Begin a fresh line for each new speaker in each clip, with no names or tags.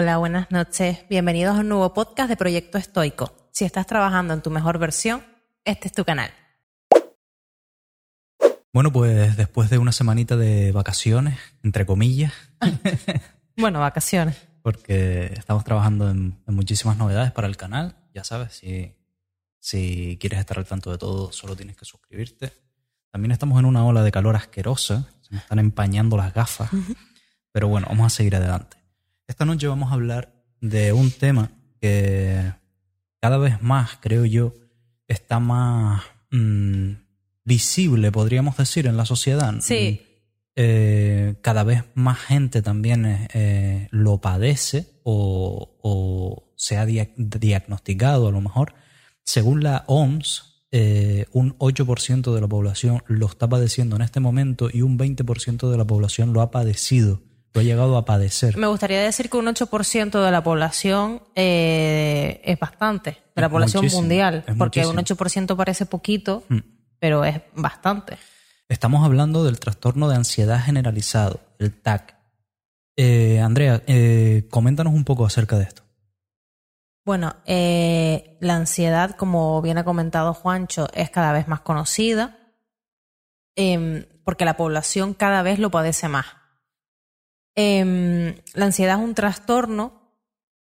Hola, buenas noches. Bienvenidos a un nuevo podcast de Proyecto Estoico. Si estás trabajando en tu mejor versión, este es tu canal.
Bueno, pues después de una semanita de vacaciones, entre comillas.
bueno, vacaciones.
Porque estamos trabajando en, muchísimas novedades para el canal. Ya sabes, si, si quieres estar al tanto de todo, solo tienes que suscribirte. También estamos en una ola de calor asquerosa. Se me están empañando las gafas. Pero bueno, vamos a seguir adelante. Esta noche vamos a hablar de un tema que cada vez más, creo yo, está más mm, visible, podríamos decir, en la sociedad.
Sí.
Eh, cada vez más gente también eh, lo padece o, se ha diagnosticado a lo mejor. Según la OMS, eh, un 8% de la población lo está padeciendo en este momento y un 20% de la población lo ha padecido, lo ha llegado a padecer.
Me gustaría decir que un 8% de la población es bastante, de la población mundial, porque un 8% parece poquito. Mm pero es bastante.
Estamos hablando del trastorno de ansiedad generalizado, el TAC. Eh, Andrea, eh, coméntanos un poco acerca de esto.
Bueno, eh, la ansiedad, como bien ha comentado Juancho, es cada vez más conocida em, porque la población cada vez lo padece más. Em, la ansiedad es un trastorno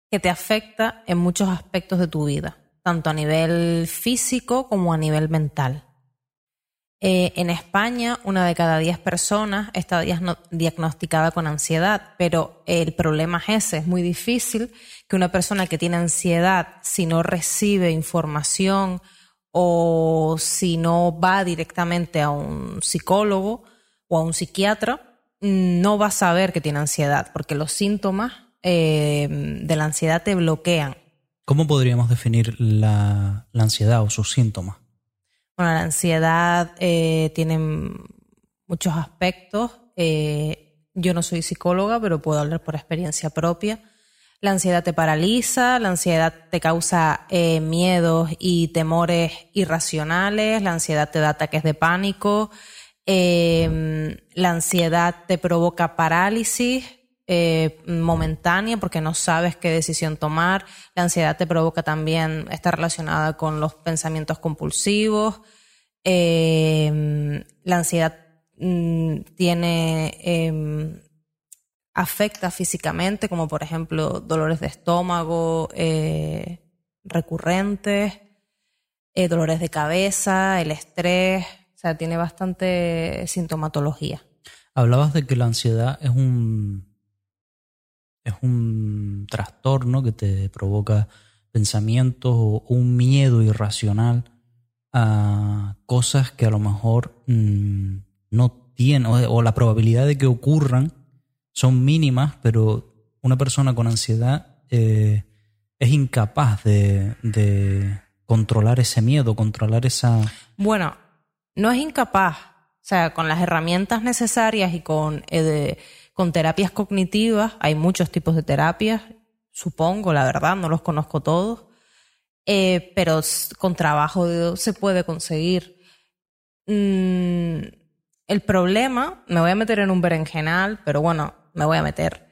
que te afecta en muchos aspectos de tu vida, tanto a nivel físico como a nivel mental. Eh, en España, una de cada diez personas está diagnosticada con ansiedad, pero el problema es ese, es muy difícil que una persona que tiene ansiedad, si no recibe información o si no va directamente a un psicólogo o a un psiquiatra, no va a saber que tiene ansiedad, porque los síntomas eh, de la ansiedad te bloquean.
¿Cómo podríamos definir la ansiedad o sus síntomas?
Bueno, la ansiedad eh, tiene muchos aspectos. Eh, yo no soy psicóloga, pero puedo hablar por experiencia propia. La ansiedad te paraliza, la ansiedad te causa eh, miedos y temores irracionales, la ansiedad te da ataques de pánico, la ansiedad te provoca parálisis, eh, momentánea porque no sabes qué decisión tomar. La ansiedad te provoca también, está relacionada con los pensamientos compulsivos. Eh, la ansiedad mm, tiene, em, afecta físicamente, como por ejemplo dolores de estómago eh, recurrentes, dolores de cabeza, el estrés, o sea, tiene bastante sintomatología.
Hablabas de que la ansiedad es un es un trastorno que te provoca pensamientos o un miedo irracional a cosas que a lo mejor mm, no tienen, o, la probabilidad de que ocurran son mínimas, pero una persona con ansiedad eh, es incapaz de, controlar ese miedo, controlar esa...
Bueno, no es incapaz. O sea, con las herramientas necesarias y con eh, con terapias cognitivas, hay muchos tipos de terapias, supongo, la verdad, no los conozco todos, eh, pero con trabajo se puede conseguir. Mm, el problema, me voy a meter en un berenjenal, pero bueno, me voy a meter.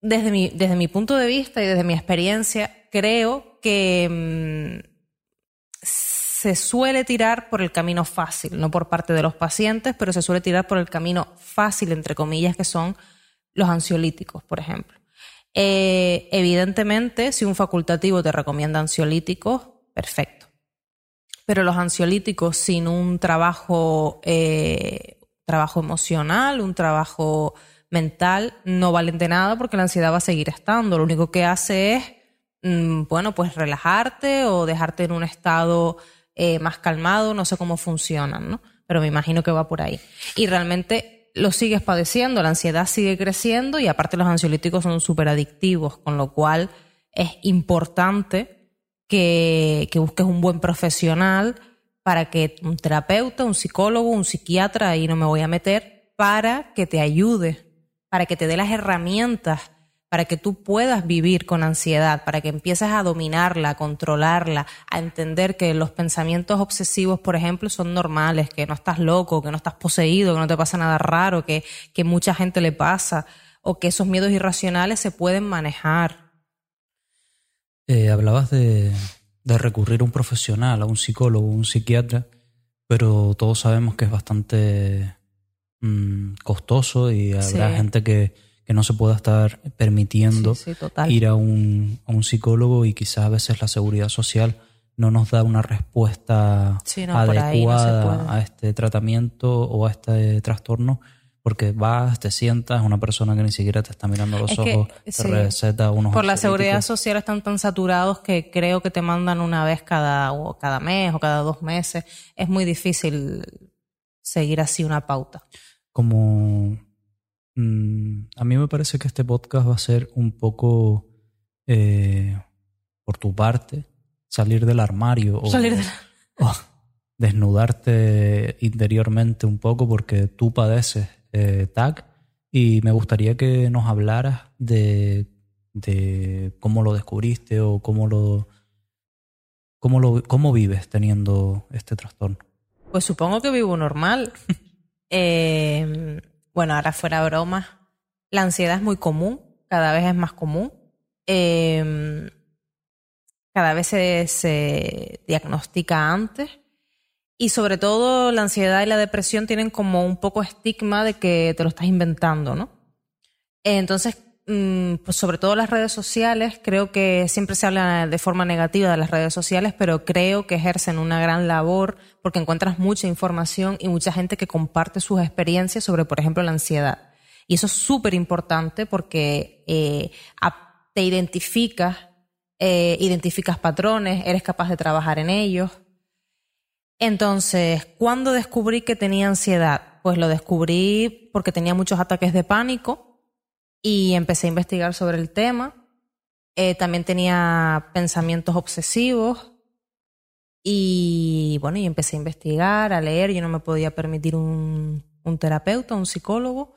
Desde mi, desde mi punto de vista y desde mi experiencia, creo que mm, se suele tirar por el camino fácil, no por parte de los pacientes, pero se suele tirar por el camino fácil, entre comillas, que son los ansiolíticos, por ejemplo. Eh, evidentemente, si un facultativo te recomienda ansiolíticos, perfecto. Pero los ansiolíticos sin un trabajo, eh, trabajo emocional, un trabajo mental, no valen de nada porque la ansiedad va a seguir estando. Lo único que hace es, mm, bueno, pues relajarte o dejarte en un estado eh, más calmado, no sé cómo funcionan, ¿no? Pero me imagino que va por ahí. Y realmente lo sigues padeciendo, la ansiedad sigue creciendo y aparte los ansiolíticos son súper adictivos, con lo cual es importante que, que busques un buen profesional para que un terapeuta, un psicólogo, un psiquiatra, ahí no me voy a meter, para que te ayude, para que te dé las herramientas para que tú puedas vivir con ansiedad, para que empieces a dominarla, a controlarla, a entender que los pensamientos obsesivos, por ejemplo, son normales, que no estás loco, que no estás poseído, que no te pasa nada raro, que, que mucha gente le pasa, o que esos miedos irracionales se pueden manejar.
Eh, hablabas de, recurrir a un profesional, a un psicólogo, un psiquiatra, pero todos sabemos que es bastante mm, costoso y habrá gente que, no se pueda estar permitiendo ir a un, a un psicólogo y quizás a veces la seguridad social no nos da una respuesta adecuada a este tratamiento o a este trastorno porque vas, te sientas, una persona que ni siquiera te está mirando los ojos, te receta unos
Por la seguridad social están tan saturados que creo que te mandan una vez cada, o cada mes o cada dos meses. Es muy difícil seguir así una pauta.
Como mm, a mí me parece que este podcast va a ser un poco eh, por tu parte, salir del armario o,
salir
desnudarte interiormente un poco porque tú padeces eh, TAC y me gustaría que nos hablaras de, cómo lo descubriste o cómo lo, cómo lo cómo vives teniendo este trastorno.
Pues supongo que vivo normal. Em, bueno, ahora fuera broma, la ansiedad es muy común, cada vez es más común. Eh, cada vez se, diagnostica antes. Y sobre todo la ansiedad y la depresión tienen como un poco estigma de que te lo estás inventando, ¿no? Entonces, pues sobre todo las redes sociales, creo que siempre se habla de forma negativa de las redes sociales, pero creo que ejercen una gran labor porque encuentras mucha información y mucha gente que comparte sus experiencias sobre, por ejemplo, la ansiedad. Y eso es súper importante porque eh, te identificas eh, identificas patrones, eres capaz de trabajar en ellos. Entonces, ¿cuándo descubrí que tenía ansiedad? Pues lo descubrí porque tenía muchos ataques de pánico y empecé a investigar sobre el tema. Eh, también tenía pensamientos obsesivos y bueno, y empecé a investigar, a leer. Yo no me podía permitir un, un terapeuta, un psicólogo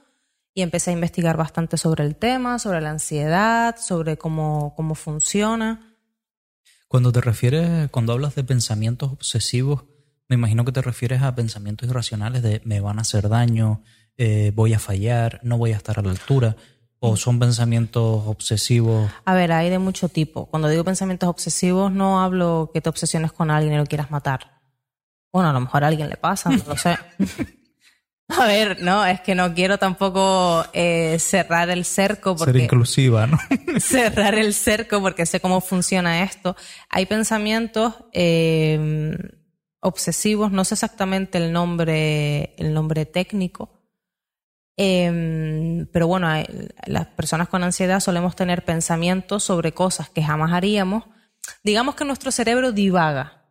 y empecé a investigar bastante sobre el tema, sobre la ansiedad, sobre cómo, cómo funciona.
Cuando te refieres, cuando hablas de pensamientos obsesivos, me imagino que te refieres a pensamientos irracionales de me van a hacer daño, eh, voy a fallar, no voy a estar a la altura. ¿O son pensamientos obsesivos?
A ver, hay de mucho tipo. Cuando digo pensamientos obsesivos, no hablo que te obsesiones con alguien y lo quieras matar. Bueno, a lo mejor a alguien le pasa, no lo sé. A ver, no, es que no quiero tampoco eh, cerrar el cerco.
Porque, Ser inclusiva, ¿no?
cerrar el cerco porque sé cómo funciona esto. Hay pensamientos eh, obsesivos, no sé exactamente el nombre, el nombre técnico, eh, pero bueno, las personas con ansiedad solemos tener pensamientos sobre cosas que jamás haríamos. Digamos que nuestro cerebro divaga.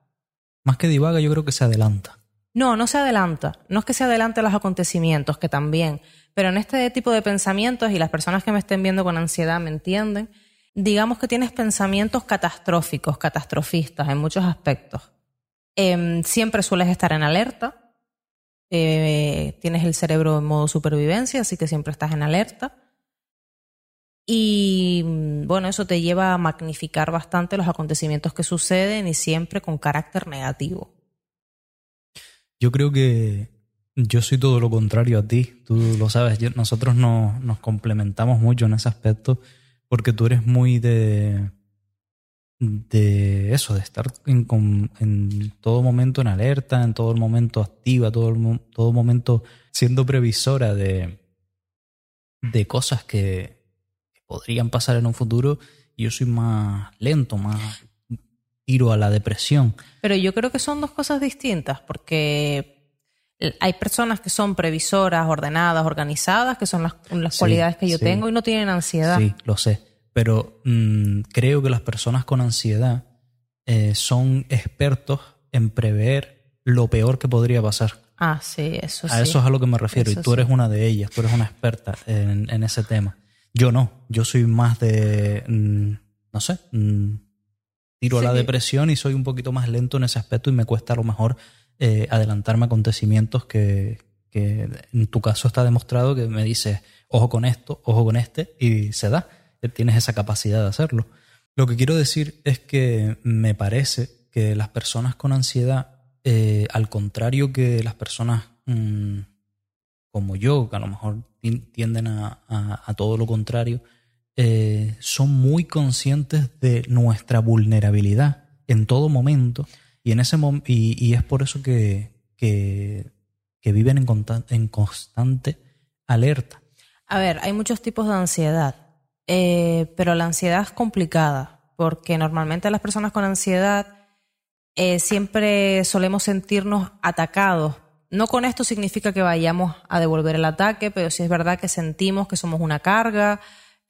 Más que divaga, yo creo que se adelanta.
No, no se adelanta. No es que se adelante a los acontecimientos, que también. Pero en este tipo de pensamientos, y las personas que me estén viendo con ansiedad me entienden, digamos que tienes pensamientos catastróficos, catastrofistas en muchos aspectos. Em, siempre sueles estar en alerta. Eh, tienes el cerebro en modo supervivencia, así que siempre estás en alerta. Y bueno, eso te lleva a magnificar bastante los acontecimientos que suceden y siempre con carácter negativo.
Yo creo que yo soy todo lo contrario a ti, tú lo sabes, nosotros no, nos complementamos mucho en ese aspecto porque tú eres muy de, de eso, de estar en, en todo momento en alerta, en todo momento activa, todo, todo momento siendo previsora de, de cosas que, que podrían pasar en un futuro. Y yo soy más lento, más tiro a la depresión.
Pero yo creo que son dos cosas distintas, porque hay personas que son previsoras, ordenadas, organizadas, que son las, cualidades que yo tengo y no tienen ansiedad.
Sí, lo sé. Pero mm, creo que las personas con ansiedad eh, son expertos en prever lo peor que podría pasar.
Ah, sí, eso
sí. A eso es a lo que me refiero. y tú eres una de ellas, tú eres una experta en, ese tema. Yo no, yo soy más de, mm, no sé, mm, tiro a la depresión y soy un poquito más lento en ese aspecto y me cuesta a lo mejor eh, adelantarme a acontecimientos que, que, en tu caso está demostrado que me dices, ojo con esto, ojo con este, y se da. Tienes esa capacidad de hacerlo. Lo que quiero decir es que me parece que las personas con ansiedad, eh, al contrario que las personas mm, como yo, que a lo mejor tienden a, todo lo contrario, eh, son muy conscientes de nuestra vulnerabilidad en todo momento y, en ese y, es por eso que, que, viven en, en constante alerta.
A ver, hay muchos tipos de ansiedad, eh, pero la ansiedad es complicada porque normalmente las personas con ansiedad eh, siempre solemos sentirnos atacados. No con esto significa que vayamos a devolver el ataque, pero sí es verdad que sentimos que somos una carga,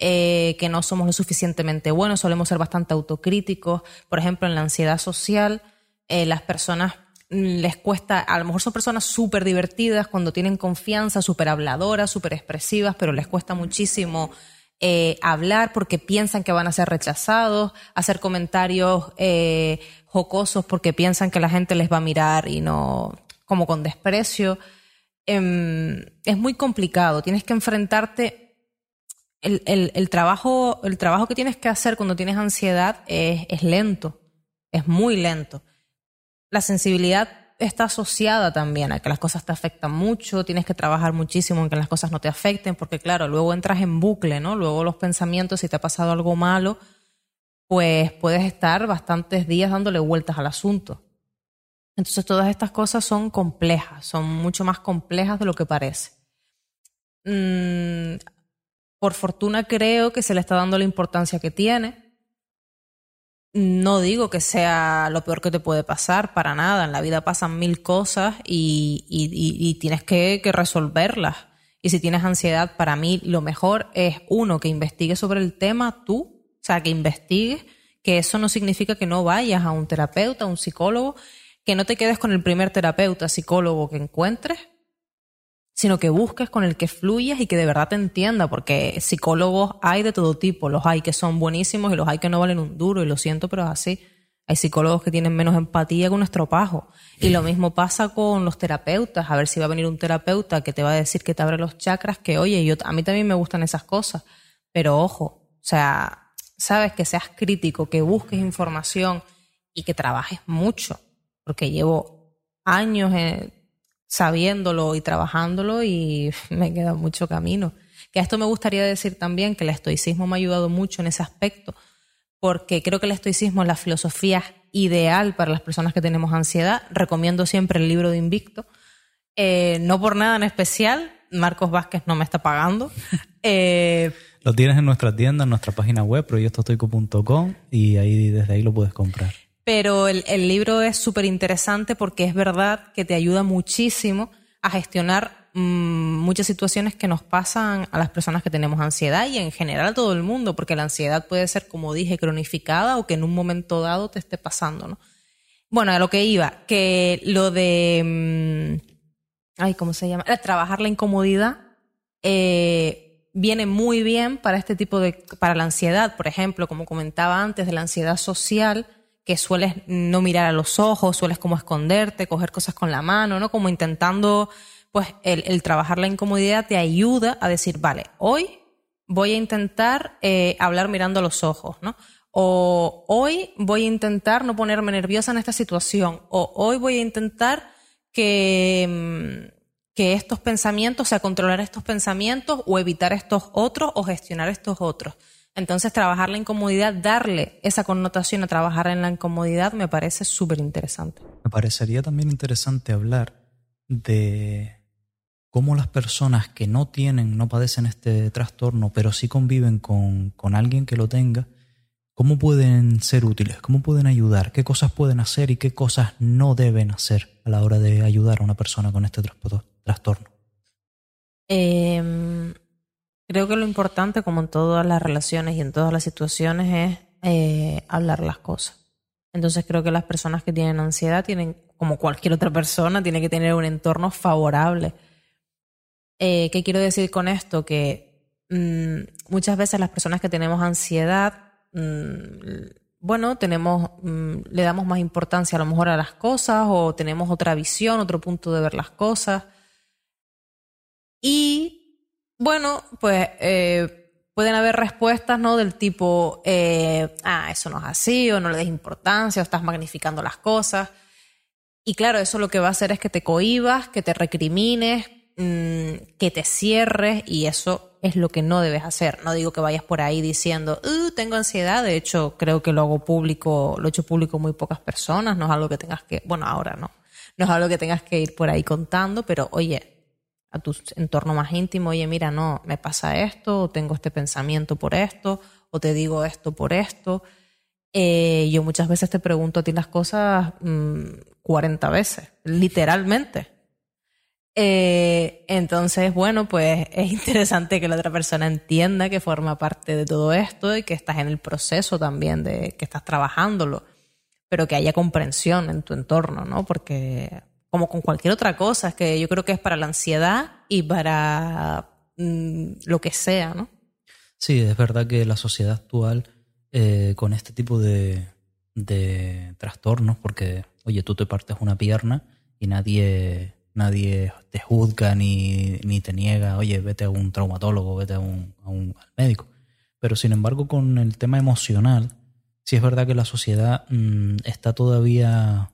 eh, que no somos lo suficientemente buenos, solemos ser bastante autocríticos. Por ejemplo, en la ansiedad social, las personas mm, les cuesta, a lo mejor son personas súper divertidas cuando tienen confianza, súper habladoras, súper expresivas, pero les cuesta muchísimo eh, hablar porque piensan que van a ser rechazados, hacer comentarios eh, jocosos porque piensan que la gente les va a mirar y no como con desprecio. Em, es muy complicado, tienes que enfrentarte. El, el, trabajo, el trabajo que tienes que hacer cuando tienes ansiedad es, es lento, es muy lento. La sensibilidad está asociada también a que las cosas te afectan mucho, tienes que trabajar muchísimo en que las cosas no te afecten, porque claro, luego entras en bucle, ¿no? Luego los pensamientos, si te ha pasado algo malo, pues puedes estar bastantes días dándole vueltas al asunto. Entonces todas estas cosas son complejas, son mucho más complejas de lo que parece. Mm, por fortuna creo que se le está dando la importancia que tiene no digo que sea lo peor que te puede pasar, para nada. En la vida pasan mil cosas y, tienes que, resolverlas. Y si tienes ansiedad, para mí lo mejor es, uno, que investigues sobre el tema tú, o sea, que investigues, que eso no significa que no vayas a un terapeuta, a un psicólogo, que no te quedes con el primer terapeuta, psicólogo que encuentres, sino que busques con el que fluyas y que de verdad te entienda, porque psicólogos hay de todo tipo, los hay que son buenísimos y los hay que no valen un duro, y lo siento, pero es así. Hay psicólogos que tienen menos empatía con nuestro pajo. Y lo mismo pasa con los terapeutas. A ver si va a venir un terapeuta que te va a decir que te abre los chakras, que oye, yo, a mí también me gustan esas cosas. Pero ojo, o sea, sabes que seas crítico, que busques información y que trabajes mucho. Porque llevo años en, sabiéndolo y trabajándolo y me queda mucho camino. Que a esto me gustaría decir también que el estoicismo me ha ayudado mucho en ese aspecto, porque creo que el estoicismo es la filosofía ideal para las personas que tenemos ansiedad. Recomiendo siempre el libro de Invicto. Eh, no por nada en especial, Marcos Vázquez no me está pagando.
Eh, lo tienes en nuestra tienda, en nuestra página web, proyectostoico.com, y ahí desde ahí lo puedes comprar
pero el, libro es súper interesante porque es verdad que te ayuda muchísimo a gestionar mm, muchas situaciones que nos pasan a las personas que tenemos ansiedad y en general a todo el mundo, porque la ansiedad puede ser, como dije, cronificada o que en un momento dado te esté pasando, ¿no? Bueno, a lo que iba, que lo de... Mm, ay, ¿cómo se llama? Trabajar la incomodidad eh, viene muy bien para este tipo de... para la ansiedad, por ejemplo, como comentaba antes, de la ansiedad social que sueles no mirar a los ojos, sueles como esconderte, coger cosas con la mano, ¿no? Como intentando, pues el, trabajar la incomodidad te ayuda a decir, vale, hoy voy a intentar eh, hablar mirando a los ojos, ¿no? O hoy voy a intentar no ponerme nerviosa en esta situación, o hoy voy a intentar que, mm, que estos pensamientos, o sea, controlar estos pensamientos o evitar estos otros o gestionar estos otros. Entonces, trabajar la incomodidad, darle esa connotación a trabajar en la incomodidad, me parece súper interesante.
Me parecería también interesante hablar de cómo las personas que no tienen, no padecen este trastorno, pero sí conviven con, con alguien que lo tenga, cómo pueden ser útiles, cómo pueden ayudar, qué cosas pueden hacer y qué cosas no deben hacer a la hora de ayudar a una persona con este trastorno.
Eh, Creo que lo importante, como en todas las relaciones y en todas las situaciones, es eh, hablar las cosas. Entonces creo que las personas que tienen ansiedad tienen, como cualquier otra persona, tienen que tener un entorno favorable. Eh, ¿Qué quiero decir con esto? Que mm, muchas veces las personas que tenemos ansiedad, mm, bueno, tenemos, mm, le damos más importancia a lo mejor a las cosas o tenemos otra visión, otro punto de ver las cosas. Y bueno, pues eh, pueden haber respuestas, ¿no? Del tipo, eh, ah, eso no es así, o no le des importancia, o estás magnificando las cosas. Y claro, eso lo que va a hacer es que te cohibas, que te recrimines, mm, que te cierres y eso es lo que no debes hacer. No digo que vayas por ahí diciendo, uh, tengo ansiedad. De hecho, creo que lo hago público, lo he hecho público muy pocas personas. No es algo que tengas que, bueno, ahora no. No es algo que tengas que ir por ahí contando, pero oye, a tu entorno más íntimo, oye, mira, no, me pasa esto, o tengo este pensamiento por esto, o te digo esto por esto. Eh, yo muchas veces te pregunto a ti las cosas 40 mm, veces, literalmente. Eh, entonces, bueno, pues es interesante que la otra persona entienda que forma parte de todo esto y que estás en el proceso también de que estás trabajándolo, pero que haya comprensión en tu entorno, ¿no? Porque como con cualquier otra cosa, que yo creo que es para la ansiedad y para mm, lo que sea, ¿no?
Sí, es verdad que la sociedad actual eh, con este tipo de, de trastornos, porque, oye, tú te partes una pierna y nadie, nadie te juzga ni, ni te niega, oye, vete a un traumatólogo, vete a un, a un al médico. Pero sin embargo, con el tema emocional, sí es verdad que la sociedad mm, está todavía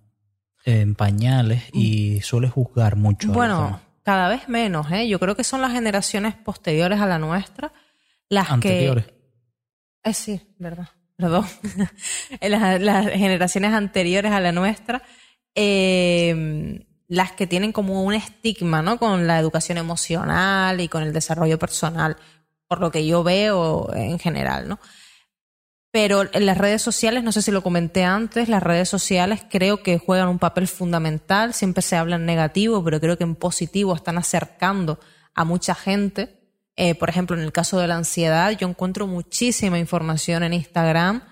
en pañales y suele juzgar mucho.
Bueno, cada vez menos, ¿eh? Yo creo que son las generaciones posteriores a la nuestra las
Anteriores. que...
Eh, sí, verdad, perdón. las, las, generaciones anteriores a la nuestra, eh, las que tienen como un estigma, ¿no? Con la educación emocional y con el desarrollo personal, por lo que yo veo en general, ¿no? Pero en las redes sociales, no sé si lo comenté antes, las redes sociales creo que juegan un papel fundamental, siempre se habla en negativo, pero creo que en positivo están acercando a mucha gente. Eh, por ejemplo, en el caso de la ansiedad, yo encuentro muchísima información en Instagram,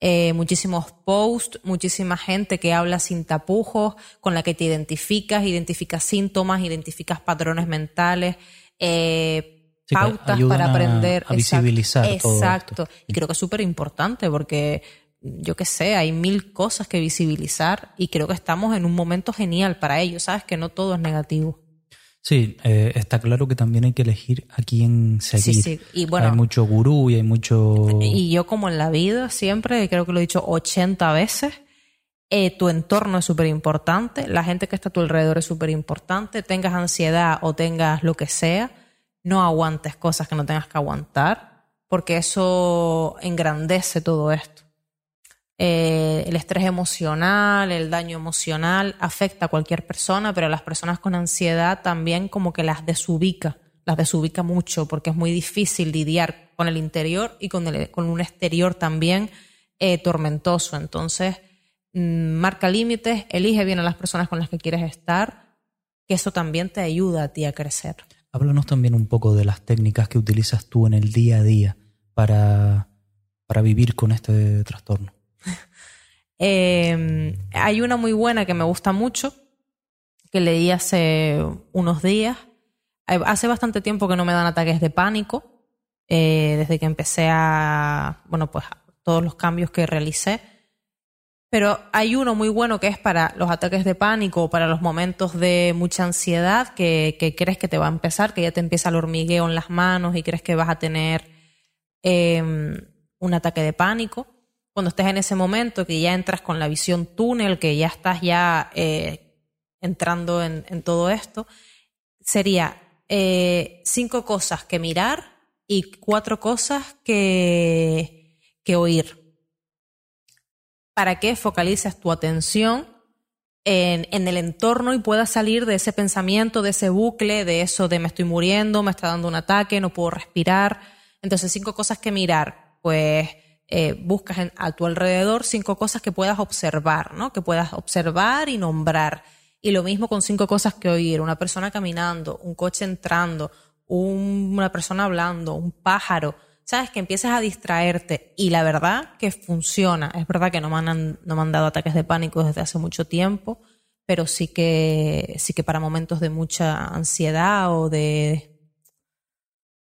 eh, muchísimos posts, muchísima gente que habla sin tapujos, con la que te identificas, identificas síntomas, identificas patrones mentales. Eh, pautas para aprender.
A, visibilizar
Exacto. Y creo que es súper importante porque, yo qué sé, hay mil cosas que visibilizar y creo que estamos en un momento genial para ello, ¿sabes? Que no todo es negativo.
Sí, eh, está claro que también hay que elegir a quién seguir. Sí, sí. Y bueno, hay mucho gurú y hay mucho...
Y yo como en la vida siempre, creo que lo he dicho 80 veces, eh, tu entorno es súper importante, la gente que está a tu alrededor es súper importante, tengas ansiedad o tengas lo que sea, no aguantes cosas que no tengas que aguantar, porque eso engrandece todo esto. Eh, el estrés emocional, el daño emocional afecta a cualquier persona, pero a las personas con ansiedad también como que las desubica, las desubica mucho, porque es muy difícil lidiar con el interior y con, el, con un exterior también eh, tormentoso. Entonces, mm, marca límites, elige bien a las personas con las que quieres estar, que eso también te ayuda a ti a crecer.
Háblanos también un poco de las técnicas que utilizas tú en el día a día para, para vivir con este trastorno.
Em, hay una muy buena que me gusta mucho, que leí hace unos días. Hace bastante tiempo que no me dan ataques de pánico, eh, desde que empecé a, bueno, pues todos los cambios que realicé. Pero hay uno muy bueno que es para los ataques de pánico o para los momentos de mucha ansiedad que, crees que te va a empezar, que ya te empieza el hormigueo en las manos y crees que vas a tener em, un ataque de pánico. Cuando estés en ese momento que ya entras con la visión túnel, que ya estás ya eh, entrando en, todo esto, sería eh, cinco cosas que mirar y cuatro cosas que, que oír para que focalices tu atención en, el entorno y puedas salir de ese pensamiento, de ese bucle, de eso de me estoy muriendo, me está dando un ataque, no puedo respirar. Entonces, cinco cosas que mirar. Pues eh, buscas a tu alrededor cinco cosas que puedas observar, ¿no? Que puedas observar y nombrar. Y lo mismo con cinco cosas que oír. Una persona caminando, un coche entrando, una persona hablando, un pájaro sabes que empiezas a distraerte y la verdad que funciona. Es verdad que no me han, no me han dado ataques de pánico desde hace mucho tiempo, pero sí que, sí que para momentos de mucha ansiedad o de,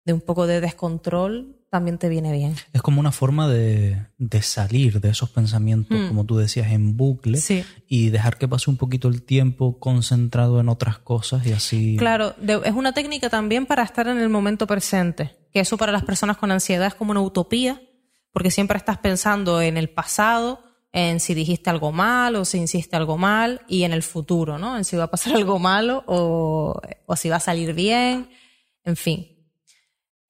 de un poco de descontrol también te viene bien.
Es como una forma de, salir de esos pensamientos, mm. como tú decías, en bucle y dejar que pase un poquito el tiempo concentrado en otras cosas y así.
Claro, es una técnica también para estar en el momento presente, que eso para las personas con ansiedad es como una utopía, porque siempre estás pensando en el pasado en si dijiste algo mal o si hiciste algo mal y en el futuro, ¿no? En si va a pasar algo malo o, o si va a salir bien, en fin.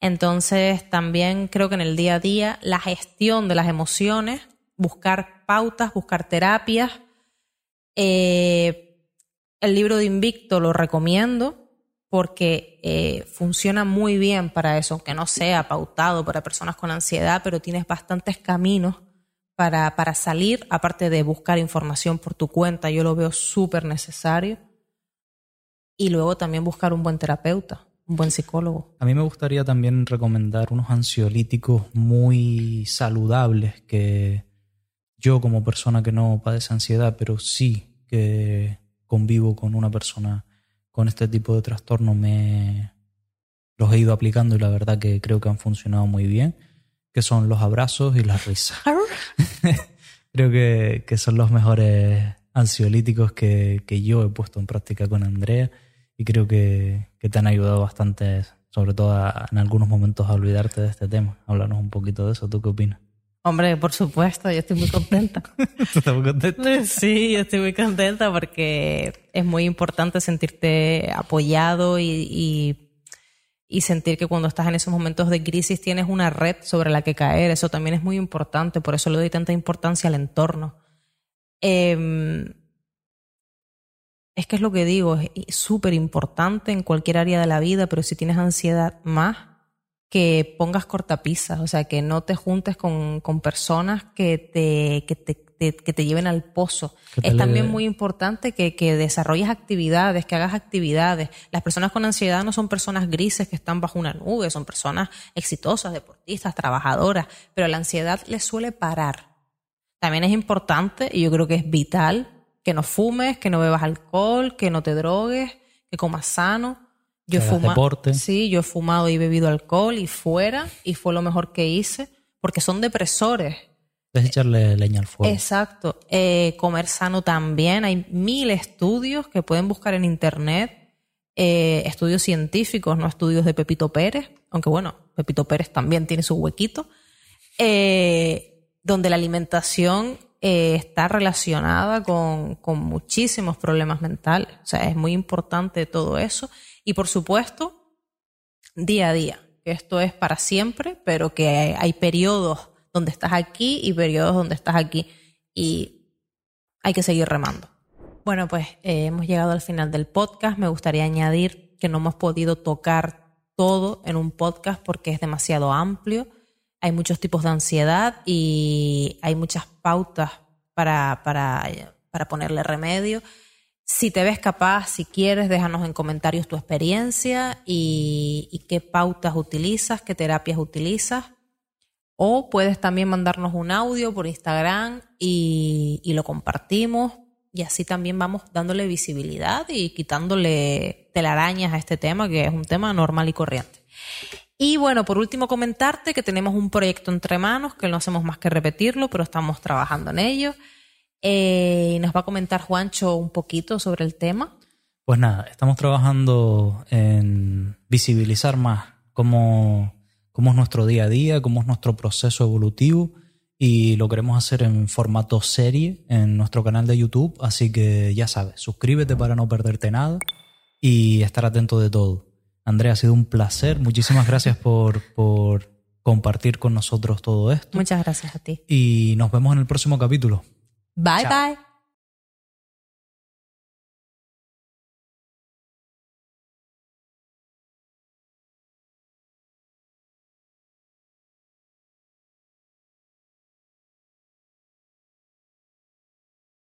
Entonces, también creo que en el día a día la gestión de las emociones, buscar pautas, buscar terapias. Eh, el libro de Invicto lo recomiendo porque eh, funciona muy bien para eso, aunque no sea pautado para personas con ansiedad, pero tienes bastantes caminos para, para salir, aparte de buscar información por tu cuenta, yo lo veo súper necesario. Y luego también buscar un buen terapeuta, un buen psicólogo.
A mí me gustaría también recomendar unos ansiolíticos muy saludables que yo como persona que no padece ansiedad, pero sí que convivo con una persona con este tipo de trastorno, me los he ido aplicando y la verdad que creo que han funcionado muy bien, que son los abrazos y las risas. creo que, que, son los mejores ansiolíticos que, que yo he puesto en práctica con Andrea y creo que, que te han ayudado bastante, sobre todo en algunos momentos a olvidarte de este tema. Háblanos un poquito de eso, ¿tú qué opinas?
Hombre, por supuesto, yo estoy muy contenta.
¿Tú estás muy contenta?
Sí, yo estoy muy contenta porque es muy importante sentirte apoyado y, y, y, sentir que cuando estás en esos momentos de crisis tienes una red sobre la que caer. Eso también es muy importante, por eso le doy tanta importancia al entorno. Eh, es que es lo que digo, es súper importante en cualquier área de la vida, pero si tienes ansiedad más, que pongas cortapisas, o sea, que no te juntes con, con personas que te, que te, que te lleven al pozo. Es también muy importante que, que, desarrolles actividades, que hagas actividades. Las personas con ansiedad no son personas grises que están bajo una nube, son personas exitosas, deportistas, trabajadoras, pero la ansiedad les suele parar. También es importante, y yo creo que es vital, que no fumes, que no bebas alcohol, que no te drogues, que comas sano.
Yo he fumado.
Sí, yo he fumado y bebido alcohol y fuera, y fue lo mejor que hice, porque son depresores.
Es echarle leña al fuego.
Exacto. Eh, comer sano también. Hay mil estudios que pueden buscar en internet. Eh, estudios científicos, no estudios de Pepito Pérez, aunque bueno, Pepito Pérez también tiene su huequito, eh, donde la alimentación eh, está relacionada con, con, muchísimos problemas mentales. O sea, es muy importante todo eso. Y por supuesto, día a día, esto es para siempre, pero que hay, hay periodos donde estás aquí y periodos donde estás aquí. Y hay que seguir remando. Bueno, pues eh, hemos llegado al final del podcast. Me gustaría añadir que no hemos podido tocar todo en un podcast porque es demasiado amplio hay muchos tipos de ansiedad y hay muchas pautas para, para, para ponerle remedio. Si te ves capaz, si quieres, déjanos en comentarios tu experiencia y, qué pautas utilizas, qué terapias utilizas. O puedes también mandarnos un audio por Instagram y lo compartimos. Y así también vamos dándole visibilidad y quitándole telarañas a este tema, que es un tema normal y corriente. Y bueno, por último comentarte que tenemos un proyecto entre manos, que no hacemos más que repetirlo, pero estamos trabajando en ello. Eh, nos va a comentar Juancho un poquito sobre el tema.
Pues nada, estamos trabajando en visibilizar más cómo, cómo es nuestro día a día, cómo es nuestro proceso evolutivo y lo queremos hacer en formato serie en nuestro canal de YouTube, así que ya sabes, suscríbete para no perderte nada y estar atento de todo. Andrea, ha sido un placer. Muchísimas gracias por, por compartir con nosotros todo esto.
Muchas gracias a ti.
Y nos vemos en el próximo capítulo.
Bye bye.